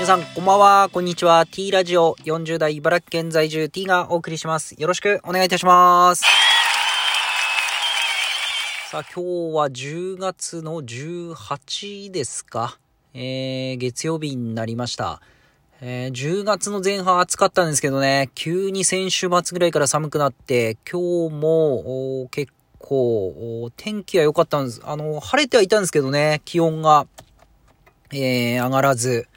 皆さん、こんばんは、こんにちは。T ラジオ40代茨城県在住 T がお送りします。よろしくお願いいたします。さあ、今日は10月の18ですか。えー、月曜日になりました。えー、10月の前半暑かったんですけどね、急に先週末ぐらいから寒くなって、今日も結構天気は良かったんです。あの、晴れてはいたんですけどね、気温が、えー、上がらず、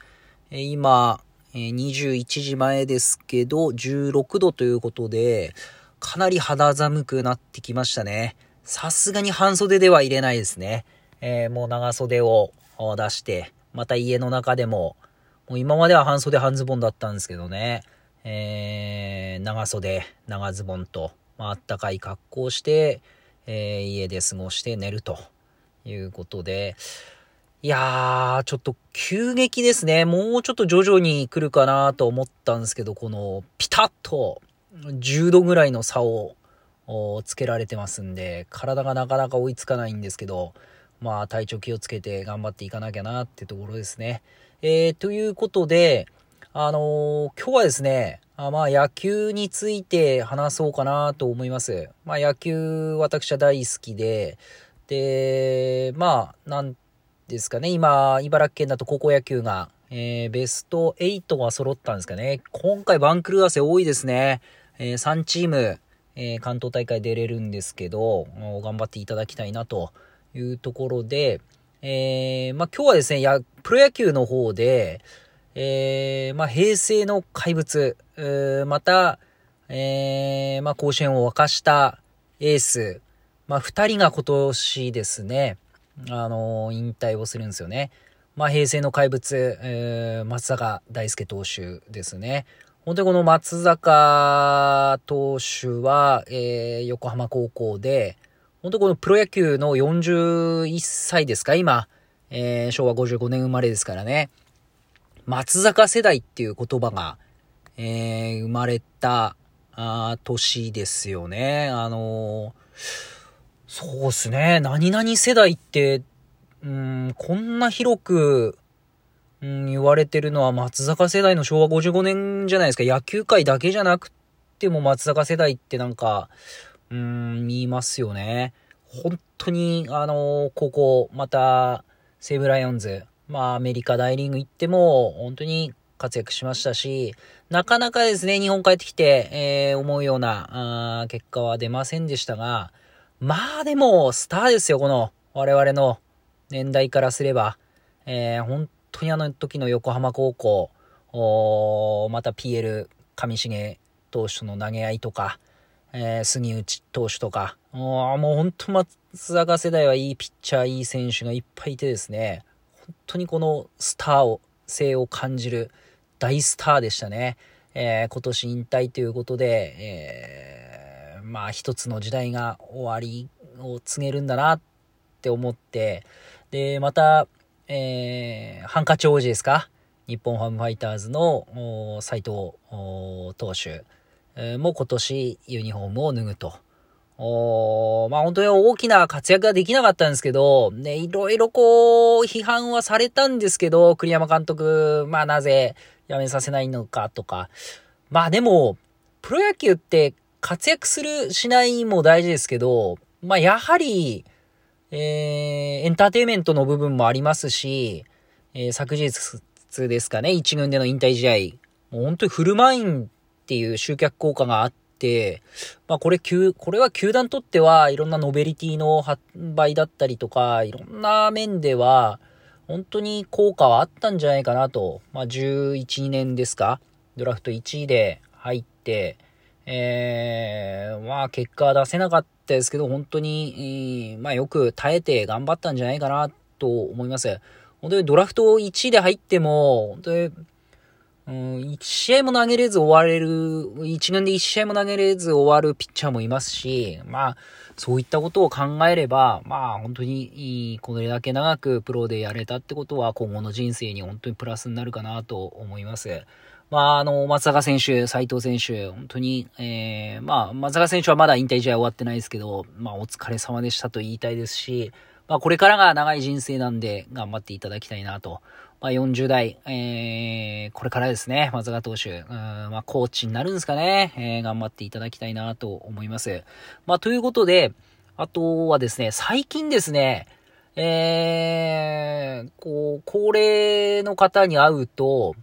今、21時前ですけど、16度ということで、かなり肌寒くなってきましたね。さすがに半袖では入れないですね。えー、もう長袖を出して、また家の中でも、もう今までは半袖半ズボンだったんですけどね、えー、長袖、長ズボンと、まあ、あったかい格好をして、えー、家で過ごして寝るということで、いやー、ちょっと急激ですね。もうちょっと徐々に来るかなと思ったんですけど、このピタッと10度ぐらいの差をつけられてますんで、体がなかなか追いつかないんですけど、まあ体調気をつけて頑張っていかなきゃなってところですね。えー、ということで、あのー、今日はですね、あまあ野球について話そうかなと思います。まあ野球私は大好きで、で、まあ、なんですかね。今、茨城県だと高校野球が、えー、ベスト8が揃ったんですかね。今回番狂わせ多いですね。えー、3チーム、えー、関東大会出れるんですけど、頑張っていただきたいなというところで、えー、まあ、今日はですね、や、プロ野球の方で、えー、まあ、平成の怪物、また、えー、まあ、甲子園を沸かしたエース、まあ、二人が今年ですね、あのー、引退をするんですよね。まあ、平成の怪物、えー、松坂大輔投手ですね。本当にこの松坂投手は、えー、横浜高校で、本当このプロ野球の41歳ですか、今、えー、昭和55年生まれですからね。松坂世代っていう言葉が、えー、生まれた、あ年ですよね。あのーそうっすね。何々世代って、うん、こんな広く、うん、言われてるのは松坂世代の昭和55年じゃないですか。野球界だけじゃなくても松坂世代ってなんか、うん、見ますよね。本当に、あの、ここ、また、西武ライオンズ、まあ、アメリカ大リーグ行っても、本当に活躍しましたし、なかなかですね、日本帰ってきて、えー、思うような、あ結果は出ませんでしたが、まあでも、スターですよ、この、我々の年代からすれば。えー、本当にあの時の横浜高校、おまた PL 上重投手との投げ合いとか、えー、杉内投手とか、もう本当松坂世代はいいピッチャー、いい選手がいっぱいいてですね、本当にこのスターを、性を感じる大スターでしたね。えー、今年引退ということで、えーまあ一つの時代が終わりを告げるんだなって思って、で、また、えー、ハンカチ王子ですか？日本ハムファイターズの斎藤投手、も今年ユニフォームを脱ぐと。おまあ本当に大きな活躍ができなかったんですけど、ね、いろいろこう、批判はされたんですけど、栗山監督、まあなぜ辞めさせないのかとか。まあでも、プロ野球って活躍する、しないも大事ですけど、まあ、やはり、えー、エンターテイメントの部分もありますし、えー、昨日ですかね、一軍での引退試合、もう本当にフルマインっていう集客効果があって、まあこれ、これは球団にとってはいろんなノベリティの販売だったりとか、いろんな面では、本当に効果はあったんじゃないかなと。まあ11、2年ですか？ドラフト1位で入って、えー、まあ結果は出せなかったですけど、本当に、まあよく耐えて頑張ったんじゃないかなと思います。本当にドラフト1位で入っても、本当に、うん、1試合も投げれず終われる、1年で1試合も投げれず終わるピッチャーもいますし、まあ、そういったことを考えれば、まあ本当にこれだけ長くプロでやれたってことは今後の人生に本当にプラスになるかなと思います。まあ、あの、松坂選手、斉藤選手、本当に、えー、まあ、松坂選手はまだ引退試合終わってないですけど、まあ、お疲れ様でしたと言いたいですし、まあ、これからが長い人生なんで、頑張っていただきたいなと。まあ、40代、えー、これからですね、松川投手、うん、まあ、コーチになるんですかね、えー、頑張っていただきたいなと思います。まあ、ということで、あとはですね、最近ですね、えー、こう、高齢の方に会うと、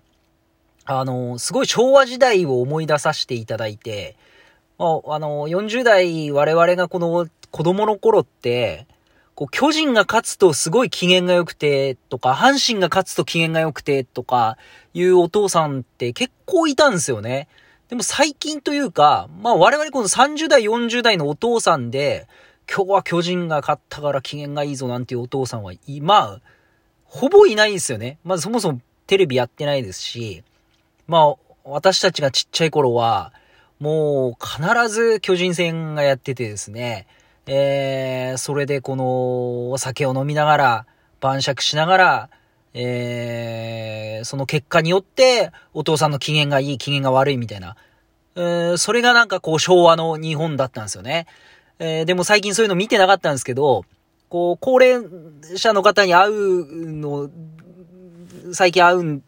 あの、すごい昭和時代を思い出させていただいて、まあ、あの、40代我々がこの子供の頃って、こう、巨人が勝つとすごい機嫌が良くて、とか、阪神が勝つと機嫌が良くて、とか、いうお父さんって結構いたんですよね。でも最近というか、まあ我々この30代、40代のお父さんで、今日は巨人が勝ったから機嫌がいいぞなんていうお父さんは今、ほぼいないんですよね。まずそもそもテレビやってないですし、まあ、私たちがちっちゃい頃は、もう必ず巨人戦がやっててですね、えー、それでこのお酒を飲みながら、晩酌しながら、えー、その結果によって、お父さんの機嫌がいい、機嫌が悪いみたいな、えー、それがなんかこう昭和の日本だったんですよね。えー、でも最近そういうの見てなかったんですけど、こう、高齢者の方に会うの、最近会うん、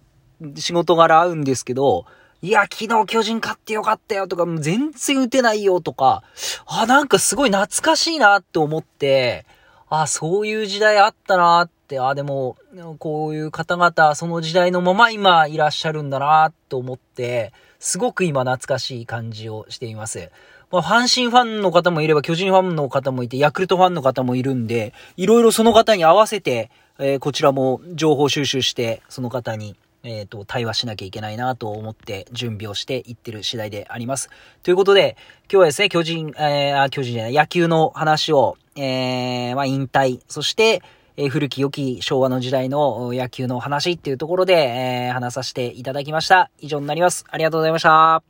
仕事柄会うんですけど、いや、昨日巨人勝ってよかったよとか、もう全然打てないよとか、あ、なんかすごい懐かしいなって思って、あ、そういう時代あったなって、あ、でも、こういう方々、その時代のまま今いらっしゃるんだなと思って、すごく今懐かしい感じをしています。まあ、阪神ファンの方もいれば、巨人ファンの方もいて、ヤクルトファンの方もいるんで、いろいろその方に合わせて、えー、こちらも情報収集して、その方に、えっ、ー、と、対話しなきゃいけないなと思って準備をしていってる次第であります。ということで、今日はですね、巨人、えー、巨人じゃない、野球の話を、えー、まあ、引退、そして、えー、古き良き昭和の時代の野球の話っていうところで、えー、話させていただきました。以上になります。ありがとうございました。